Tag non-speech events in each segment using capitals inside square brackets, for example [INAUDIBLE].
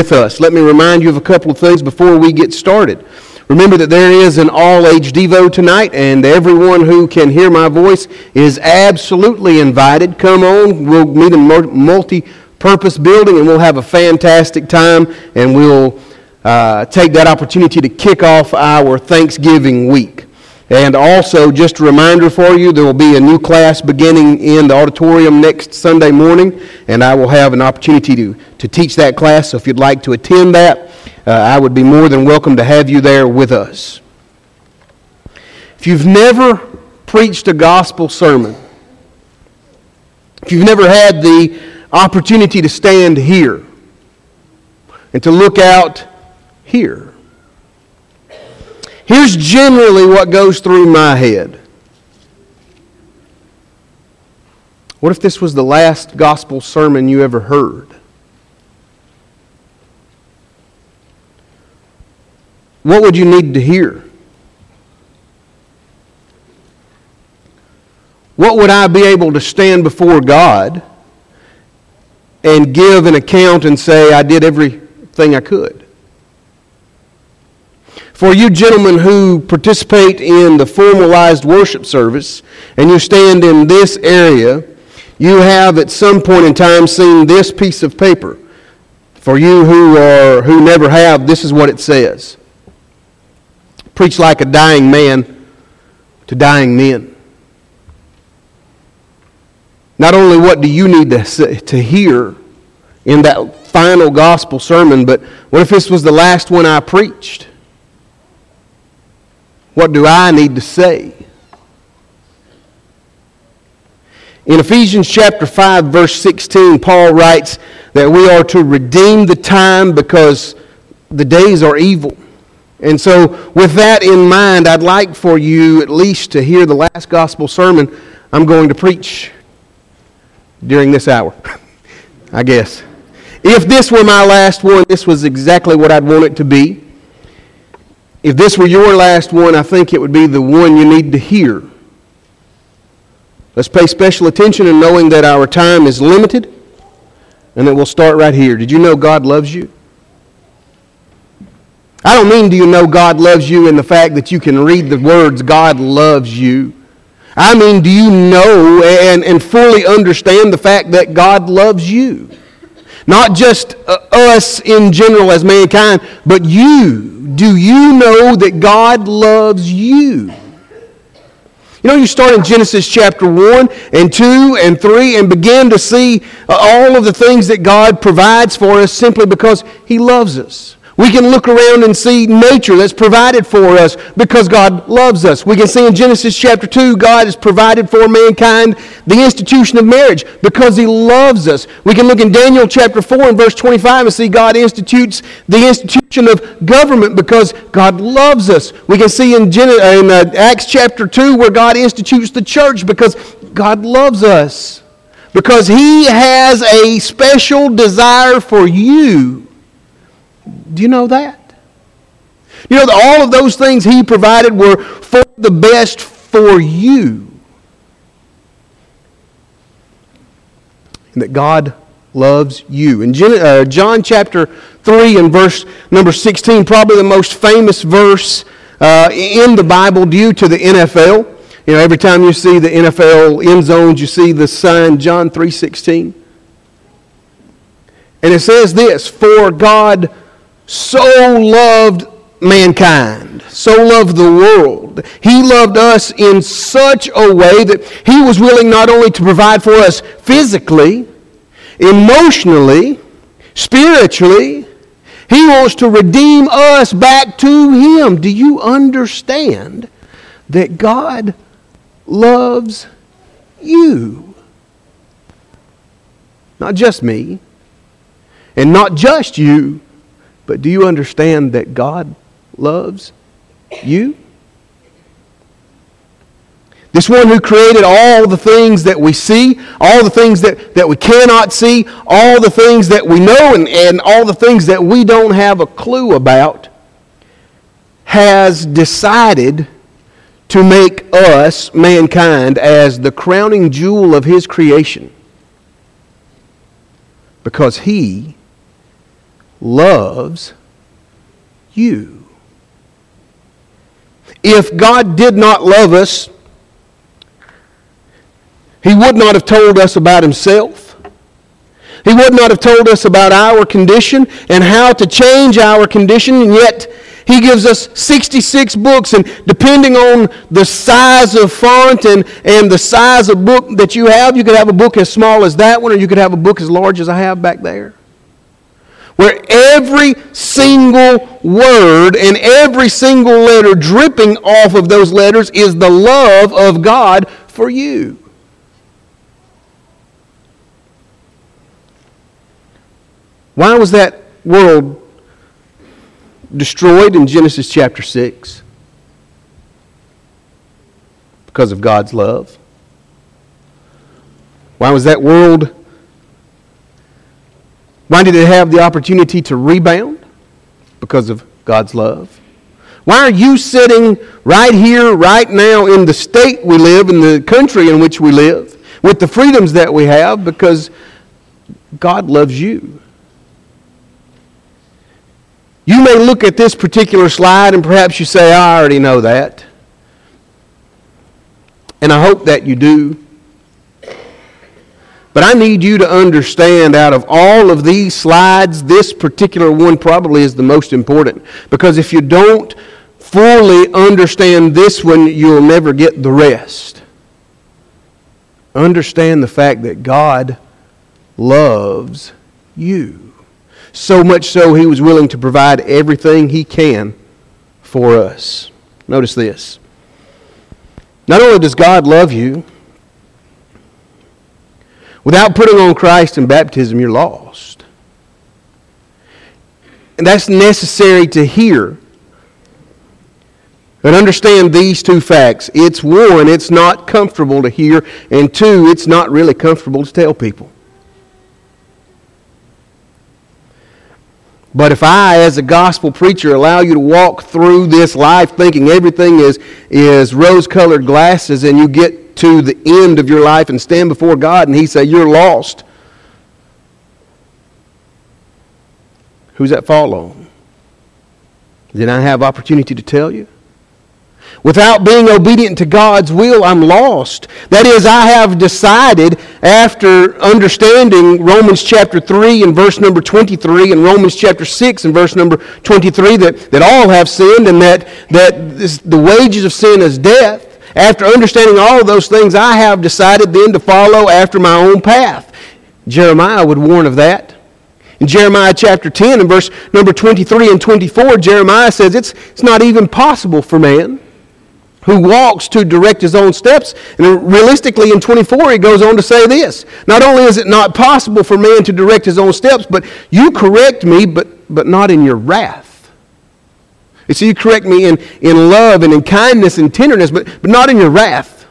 with us. Let me remind you of a couple of things before we get started. Remember that there is an all age Devo tonight, and everyone who can hear my voice is absolutely invited. Come on, we'll meet in multi purpose building, and we'll have a fantastic time, and we'll uh, take that opportunity to kick off our Thanksgiving week. And also, just a reminder for you, there will be a new class beginning in the auditorium next Sunday morning, and I will have an opportunity to, to teach that class. So if you'd like to attend that, uh, I would be more than welcome to have you there with us. If you've never preached a gospel sermon, if you've never had the opportunity to stand here and to look out here, Here's generally what goes through my head. What if this was the last gospel sermon you ever heard? What would you need to hear? What would I be able to stand before God and give an account and say, I did everything I could? For you gentlemen who participate in the formalized worship service and you stand in this area, you have at some point in time seen this piece of paper. For you who, are, who never have, this is what it says Preach like a dying man to dying men. Not only what do you need to, to hear in that final gospel sermon, but what if this was the last one I preached? What do I need to say? In Ephesians chapter 5 verse 16 Paul writes that we are to redeem the time because the days are evil. And so with that in mind I'd like for you at least to hear the last gospel sermon I'm going to preach during this hour. [LAUGHS] I guess. If this were my last one, this was exactly what I'd want it to be. If this were your last one, I think it would be the one you need to hear. Let's pay special attention in knowing that our time is limited and that we'll start right here. Did you know God loves you? I don't mean do you know God loves you in the fact that you can read the words God loves you. I mean, do you know and, and fully understand the fact that God loves you? Not just uh, us in general as mankind, but you do you know that God loves you? You know, you start in Genesis chapter 1 and 2 and 3 and begin to see uh, all of the things that God provides for us simply because He loves us. We can look around and see nature that's provided for us because God loves us. We can see in Genesis chapter 2, God has provided for mankind the institution of marriage because He loves us. We can look in Daniel chapter 4 and verse 25 and see God institutes the institution of government because God loves us. We can see in, Gen- in uh, Acts chapter 2 where God institutes the church because God loves us. Because He has a special desire for you do you know that? You know that all of those things he provided were for the best for you. And that God loves you. In uh, John chapter 3 and verse number 16, probably the most famous verse uh, in the Bible due to the NFL. You know, every time you see the NFL end zones, you see the sign John 3.16. And it says this, For God so loved mankind, so loved the world. He loved us in such a way that he was willing not only to provide for us physically, emotionally, spiritually, he wants to redeem us back to him. Do you understand that God loves you? Not just me, and not just you but do you understand that God loves you? This one who created all the things that we see, all the things that, that we cannot see, all the things that we know, and, and all the things that we don't have a clue about, has decided to make us, mankind, as the crowning jewel of his creation. Because he loves you. If God did not love us, He would not have told us about Himself. He would not have told us about our condition and how to change our condition, and yet he gives us 66 books, and depending on the size of font and, and the size of book that you have, you could have a book as small as that one, or you could have a book as large as I have back there. Where every single word and every single letter dripping off of those letters is the love of God for you. Why was that world destroyed in Genesis chapter 6 because of God's love. Why was that world? Why did it have the opportunity to rebound? Because of God's love. Why are you sitting right here, right now, in the state we live, in the country in which we live, with the freedoms that we have? Because God loves you. You may look at this particular slide and perhaps you say, I already know that. And I hope that you do. But I need you to understand out of all of these slides, this particular one probably is the most important. Because if you don't fully understand this one, you'll never get the rest. Understand the fact that God loves you. So much so, he was willing to provide everything he can for us. Notice this. Not only does God love you, without putting on Christ in baptism, you're lost. And that's necessary to hear. But understand these two facts. It's one, it's not comfortable to hear, and two, it's not really comfortable to tell people. But if I, as a gospel preacher, allow you to walk through this life thinking everything is, is rose colored glasses and you get to the end of your life and stand before God and He say, You're lost, who's that fall on? Did I have opportunity to tell you? Without being obedient to God's will, I'm lost. That is, I have decided after understanding Romans chapter 3 and verse number 23 and Romans chapter 6 and verse number 23 that, that all have sinned and that, that this, the wages of sin is death. After understanding all those things, I have decided then to follow after my own path. Jeremiah would warn of that. In Jeremiah chapter 10 and verse number 23 and 24, Jeremiah says it's, it's not even possible for man who walks to direct his own steps. And realistically, in 24, he goes on to say this Not only is it not possible for man to direct his own steps, but you correct me, but, but not in your wrath. You see, you correct me in, in love and in kindness and tenderness, but, but not in your wrath.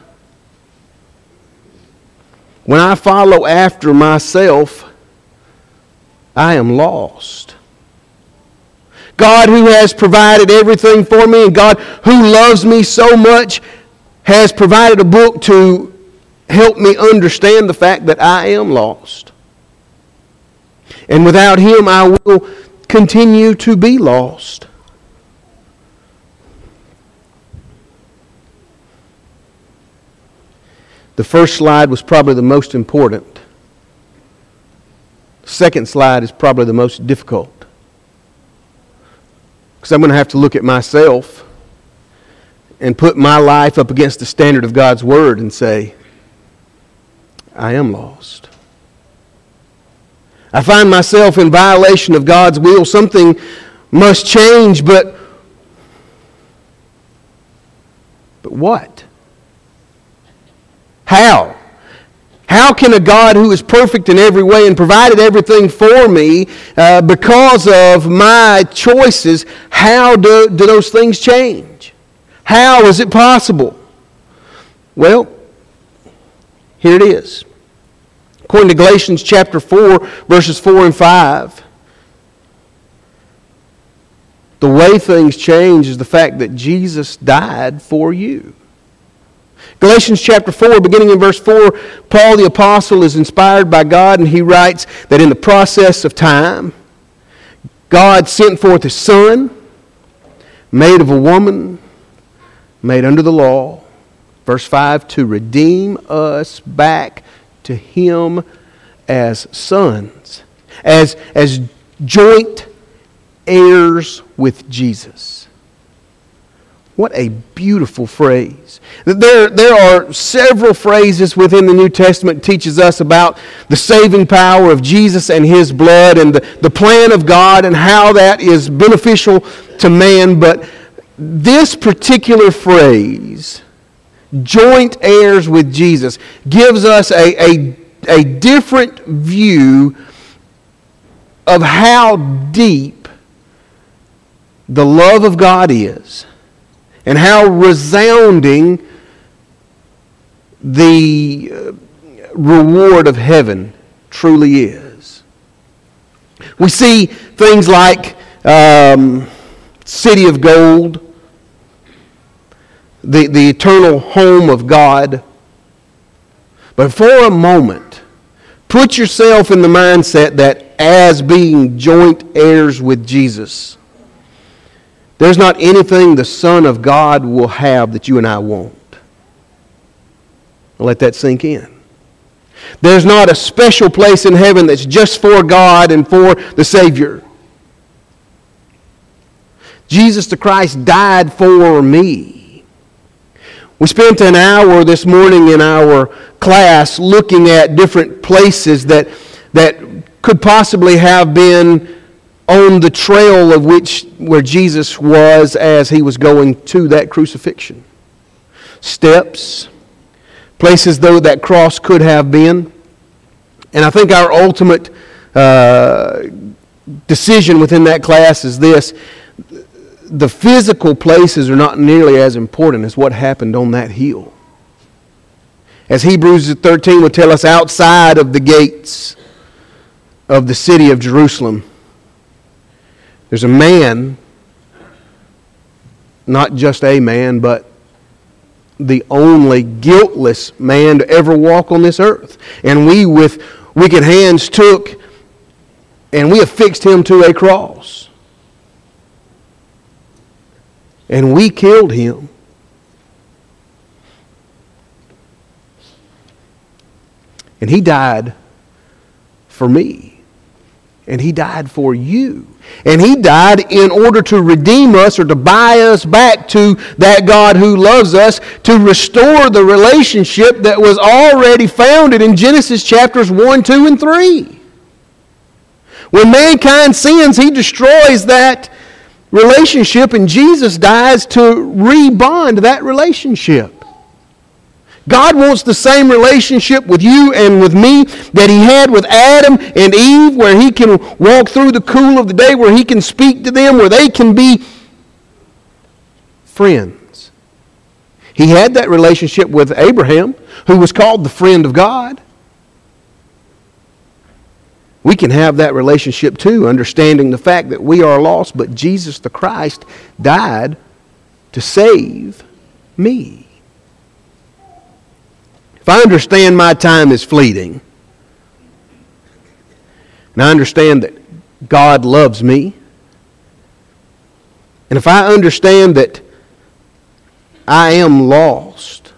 When I follow after myself, I am lost. God who has provided everything for me and God who loves me so much has provided a book to help me understand the fact that I am lost. And without Him, I will continue to be lost. The first slide was probably the most important. The second slide is probably the most difficult. Because I'm going to have to look at myself and put my life up against the standard of God's Word and say, I am lost. I find myself in violation of God's will. Something must change, but but what? How? How can a God who is perfect in every way and provided everything for me uh, because of my choices, how do, do those things change? How is it possible? Well, here it is. According to Galatians chapter 4, verses 4 and 5, the way things change is the fact that Jesus died for you. Galatians chapter 4, beginning in verse 4, Paul the Apostle is inspired by God and he writes that in the process of time, God sent forth his Son, made of a woman, made under the law. Verse 5 to redeem us back to him as sons, as, as joint heirs with Jesus. What a beautiful phrase. There, there are several phrases within the New Testament teaches us about the saving power of Jesus and his blood and the, the plan of God and how that is beneficial to man. But this particular phrase, joint heirs with Jesus, gives us a, a, a different view of how deep the love of God is and how resounding the uh, reward of heaven truly is. We see things like um, city of gold, the, the eternal home of God. But for a moment, put yourself in the mindset that as being joint heirs with Jesus, there's not anything the Son of God will have that you and I won't. Let that sink in. There's not a special place in heaven that's just for God and for the Savior. Jesus the Christ died for me. We spent an hour this morning in our class looking at different places that, that could possibly have been on the trail of which where Jesus was as he was going to that crucifixion. Steps, places though that cross could have been. And I think our ultimate uh, decision within that class is this the physical places are not nearly as important as what happened on that hill. As Hebrews 13 would tell us, outside of the gates of the city of Jerusalem, there's a man, not just a man, but the only guiltless man to ever walk on this earth. And we, with wicked hands, took and we affixed him to a cross. And we killed him. And he died for me and he died for you. And he died in order to redeem us or to buy us back to that God who loves us, to restore the relationship that was already founded in Genesis chapters 1, 2, and 3. When mankind sins, he destroys that relationship, and Jesus dies to rebond that relationship. God wants the same relationship with you and with me that he had with Adam and Eve, where he can walk through the cool of the day, where he can speak to them, where they can be friends. He had that relationship with Abraham, who was called the friend of God. We can have that relationship too, understanding the fact that we are lost, but Jesus the Christ died to save me. If I understand my time is fleeting, and I understand that God loves me, and if I understand that I am lost,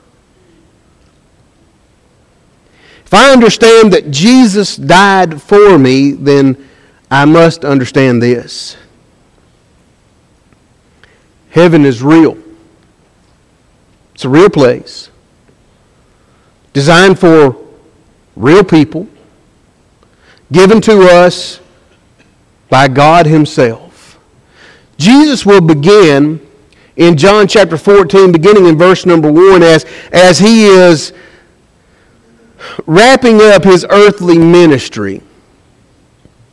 if I understand that Jesus died for me, then I must understand this. Heaven is real. It's a real place designed for real people, given to us by God Himself. Jesus will begin in John chapter 14, beginning in verse number 1, as, as He is wrapping up His earthly ministry.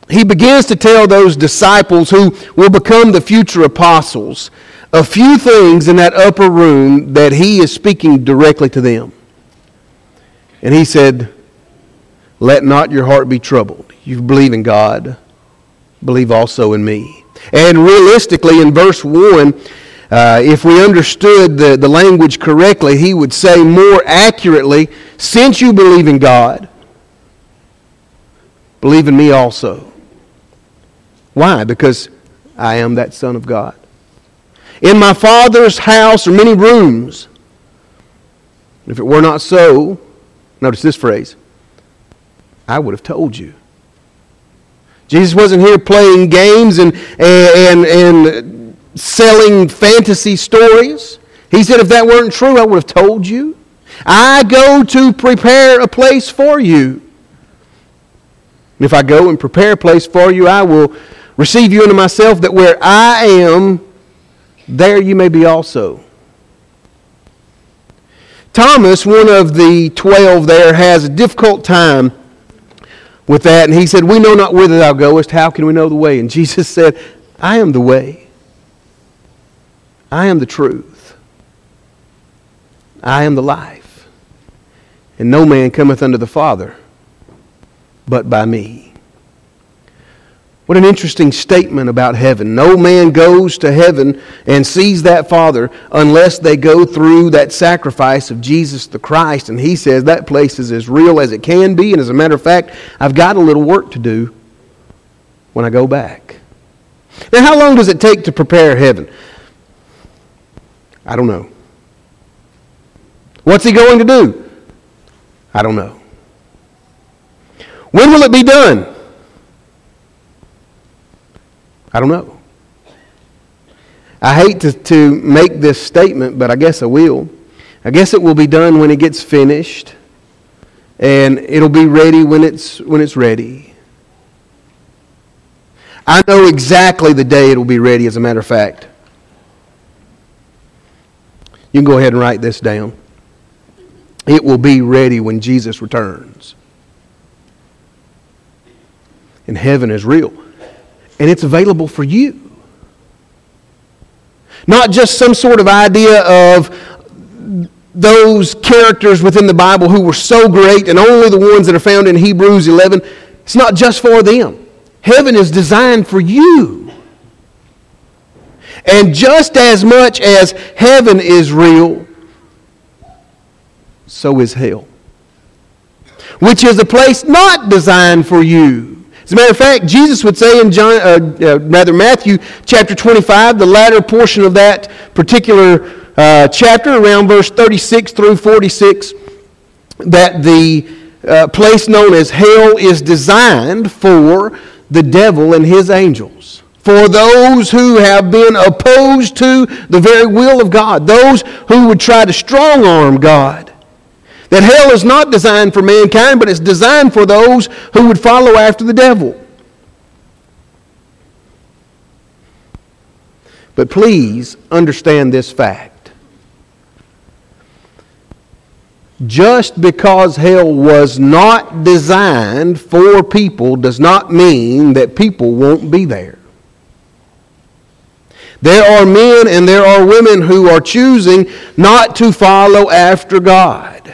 He begins to tell those disciples who will become the future apostles a few things in that upper room that He is speaking directly to them. And he said, Let not your heart be troubled. You believe in God, believe also in me. And realistically, in verse 1, uh, if we understood the, the language correctly, he would say more accurately, Since you believe in God, believe in me also. Why? Because I am that Son of God. In my Father's house are many rooms. If it were not so, notice this phrase, I would have told you. Jesus wasn't here playing games and, and, and selling fantasy stories. He said, if that weren't true, I would have told you. I go to prepare a place for you. If I go and prepare a place for you, I will receive you into myself, that where I am, there you may be also. Thomas, one of the twelve there, has a difficult time with that. And he said, We know not whither thou goest. How can we know the way? And Jesus [LAUGHS] said, I am the way. I am the truth. I am the life. And no man cometh unto the Father but by me. What an interesting statement about heaven. No man goes to heaven and sees that Father unless they go through that sacrifice of Jesus the Christ. And he says that place is as real as it can be. And as a matter of fact, I've got a little work to do when I go back. Now, how long does it take to prepare heaven? I don't know. What's he going to do? I don't know. When will it be done? I don't know. I hate to, to make this statement, but I guess I will. I guess it will be done when it gets finished, and it'll be ready when it's, when it's ready. I know exactly the day it'll be ready, as a matter of fact. You can go ahead and write this down. It will be ready when Jesus returns. And heaven is real and it's available for you. Not just some sort of idea of those characters within the Bible who were so great and only the ones that are found in Hebrews 11. It's not just for them. Heaven is designed for you. And just as much as heaven is real, so is hell, which is a place not designed for you. As a matter of fact, Jesus would say in John, uh, uh, rather Matthew chapter 25, the latter portion of that particular uh, chapter, around verse 36 through 46, that the uh, place known as hell is designed for the devil and his angels. For those who have been opposed to the very will of God, those who would try to strong arm God. That hell is not designed for mankind, but it's designed for those who would follow after the devil. But please understand this fact. Just because hell was not designed for people does not mean that people won't be there. There are men and there are women who are choosing not to follow after God.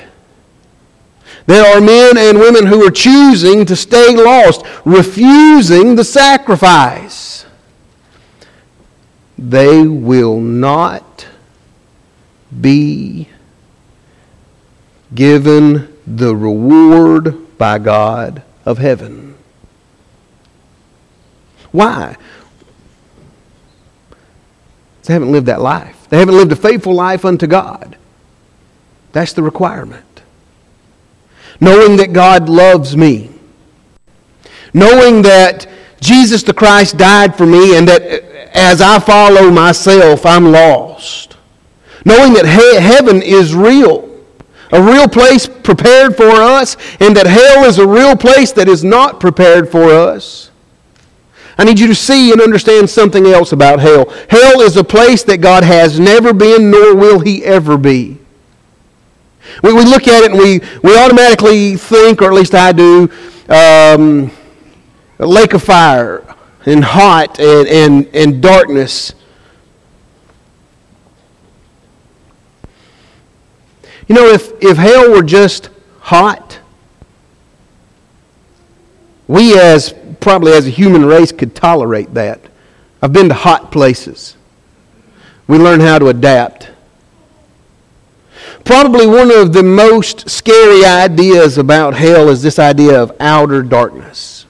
There are men and women who are choosing to stay lost, refusing the sacrifice. They will not be given the reward by God of heaven. Why? They haven't lived that life. They haven't lived a faithful life unto God. That's the requirement knowing that God loves me, knowing that Jesus the Christ died for me and that as I follow myself, I'm lost, knowing that he- heaven is real, a real place prepared for us, and that hell is a real place that is not prepared for us. I need you to see and understand something else about hell. Hell is a place that God has never been, nor will he ever be. We, we look at it and we, we automatically think, or at least I do, um, a lake of fire and hot and, and, and darkness. You know, if, if hell were just hot, we as probably as a human race could tolerate that. I've been to hot places. We learn how to adapt. Probably one of the most scary ideas about hell is this idea of outer darkness.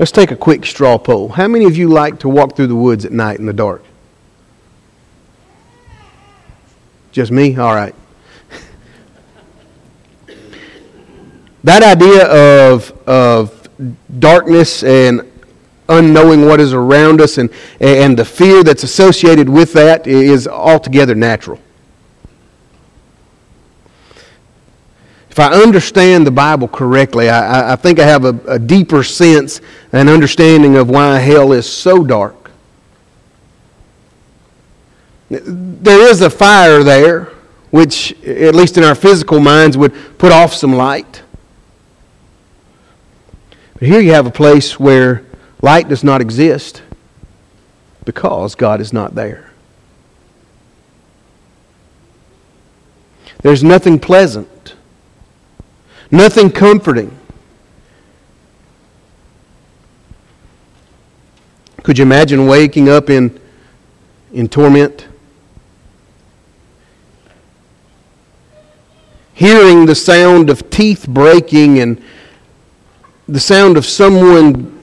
Let's take a quick straw poll. How many of you like to walk through the woods at night in the dark? Just me? All right. [LAUGHS] that idea of, of darkness and unknowing what is around us and, and the fear that's associated with that is altogether natural. If I understand the Bible correctly, I, I think I have a, a deeper sense and understanding of why hell is so dark. There is a fire there, which, at least in our physical minds, would put off some light. But here you have a place where light does not exist because God is not there. There's nothing pleasant, nothing comforting. Could you imagine waking up in, in torment? Hearing the sound of teeth breaking and the sound of someone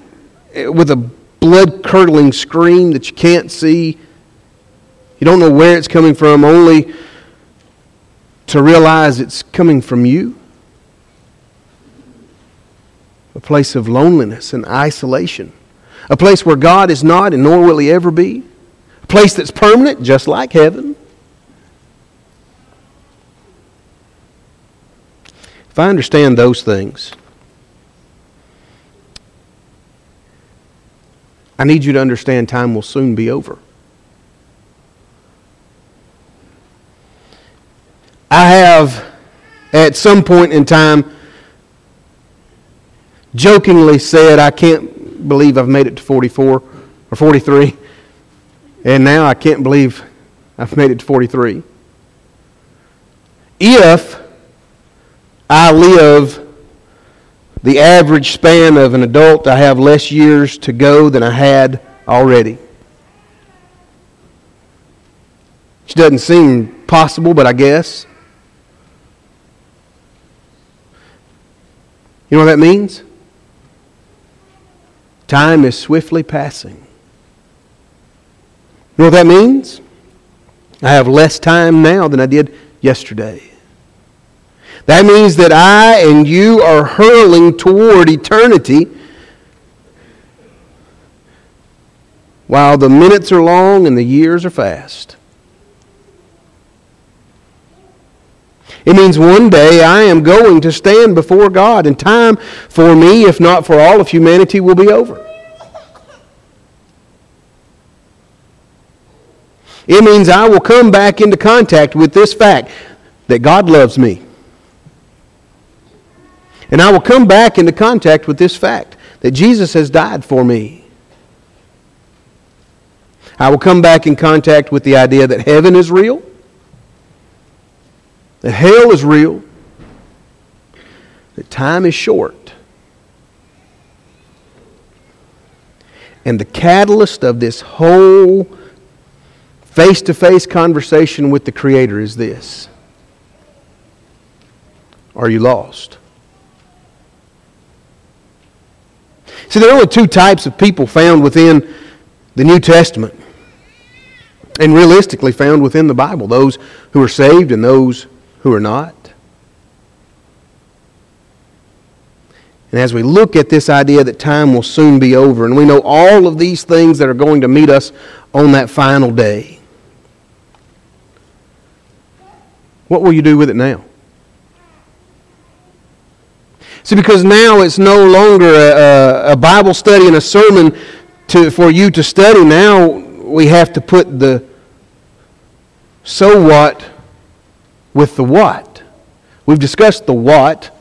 with a blood curdling scream that you can't see. You don't know where it's coming from, only to realize it's coming from you. A place of loneliness and isolation. A place where God is not and nor will He ever be. A place that's permanent, just like heaven. If I understand those things, I need you to understand time will soon be over. I have, at some point in time, jokingly said, I can't believe I've made it to 44 or 43. And now I can't believe I've made it to 43. If I live the average span of an adult, I have less years to go than I had already. Which doesn't seem possible, but I guess. You know what that means? Time is swiftly passing. You know what that means? I have less time now than I did yesterday. That means that I and you are hurling toward eternity while the minutes are long and the years are fast. It means one day I am going to stand before God, and time for me, if not for all of humanity, will be over. It means I will come back into contact with this fact that God loves me. And I will come back into contact with this fact that Jesus has died for me. I will come back in contact with the idea that heaven is real, that hell is real, that time is short. And the catalyst of this whole face to face conversation with the Creator is this Are you lost? See, there are only two types of people found within the New Testament and realistically found within the Bible those who are saved and those who are not. And as we look at this idea that time will soon be over, and we know all of these things that are going to meet us on that final day, what will you do with it now? See, because now it's no longer a, a, Bible study and a sermon to, for you to study. Now we have to put the so what with the what. We've discussed the what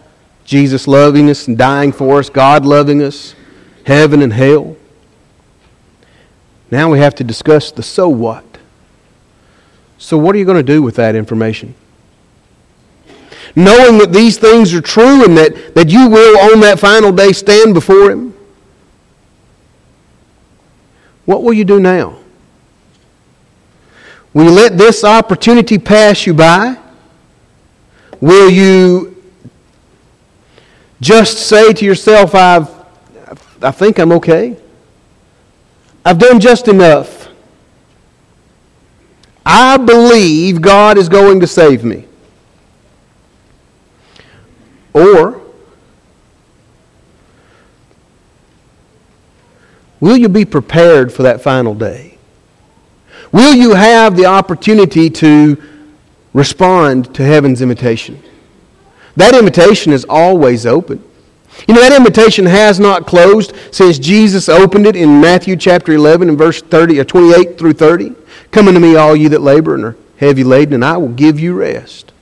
Jesus loving us and dying for us, God loving us, heaven and hell. Now we have to discuss the so what. So, what are you going to do with that information? Knowing that these things are true and that, that you will on that final day stand before Him? What will you do now? Will you let this opportunity pass you by? Will you just say to yourself, I've I think I'm okay. I've done just enough. I believe God is going to save me. Or, will you be prepared for that final day? Will you have the opportunity to respond to heaven's invitation? That invitation is always open. You know, that invitation has not closed since Jesus opened it in Matthew chapter 11 and verse 30, or 28 through 30. Come unto me, all you that labor and are heavy laden, and I will give you rest.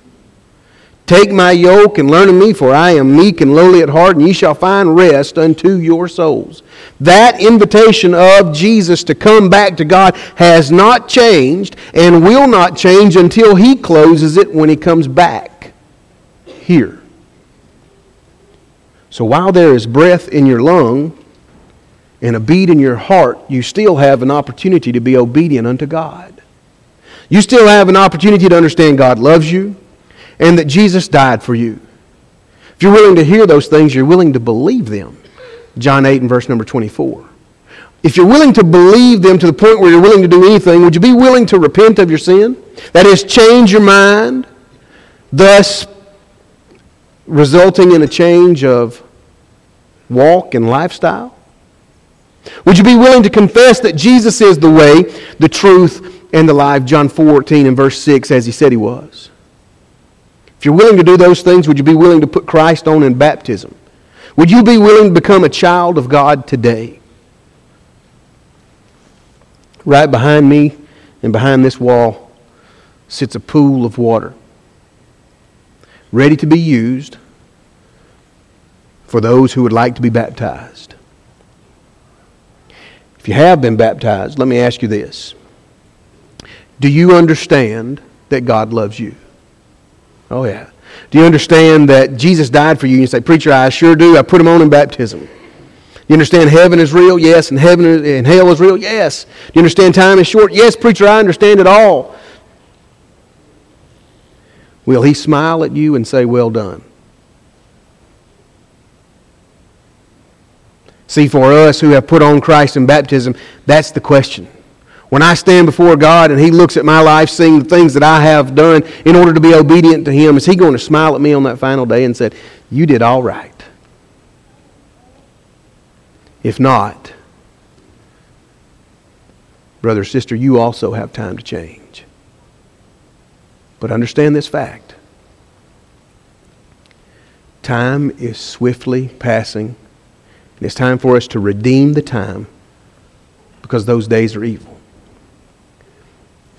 Take my yoke and learn of me, for I am meek and lowly at heart, and ye shall find rest unto your souls. That invitation of Jesus to come back to God has not changed and will not change until he closes it when he comes back here. So while there is breath in your lung and a beat in your heart, you still have an opportunity to be obedient unto God. You still have an opportunity to understand God loves you and that Jesus died for you. If you're willing to hear those things, you're willing to believe them. John 8 and verse number 24. If you're willing to believe them to the point where you're willing to do anything, would you be willing to repent of your sin? That is, change your mind, thus resulting in a change of walk and lifestyle? Would you be willing to confess that Jesus is the way, the truth, and the life? John 14 and verse 6, as he said he was. If you're willing to do those things, would you be willing to put Christ on in baptism? Would you be willing to become a child of God today? Right behind me and behind this wall sits a pool of water, ready to be used for those who would like to be baptized. If you have been baptized, let me ask you this Do you understand that God loves you? Oh, yeah. Do you understand that Jesus died for you? And you say, Preacher, I sure do. I put him on in baptism. You understand heaven is real? Yes. And heaven and hell is real? Yes. Do you understand time is short? Yes, preacher, I understand it all. Will he smile at you and say, Well done? See, for us who have put on Christ in baptism, that's the question. When I stand before God and He looks at my life, seeing the things that I have done in order to be obedient to Him, is He going to smile at me on that final day and say, You did all right? If not, brother, sister, you also have time to change. But understand this fact time is swiftly passing and it's time for us to redeem the time because those days are evil.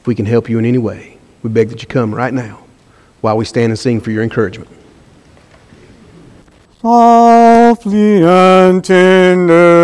If we can help you in any way, we beg that you come right now while we stand and sing for your encouragement. Softly and tender.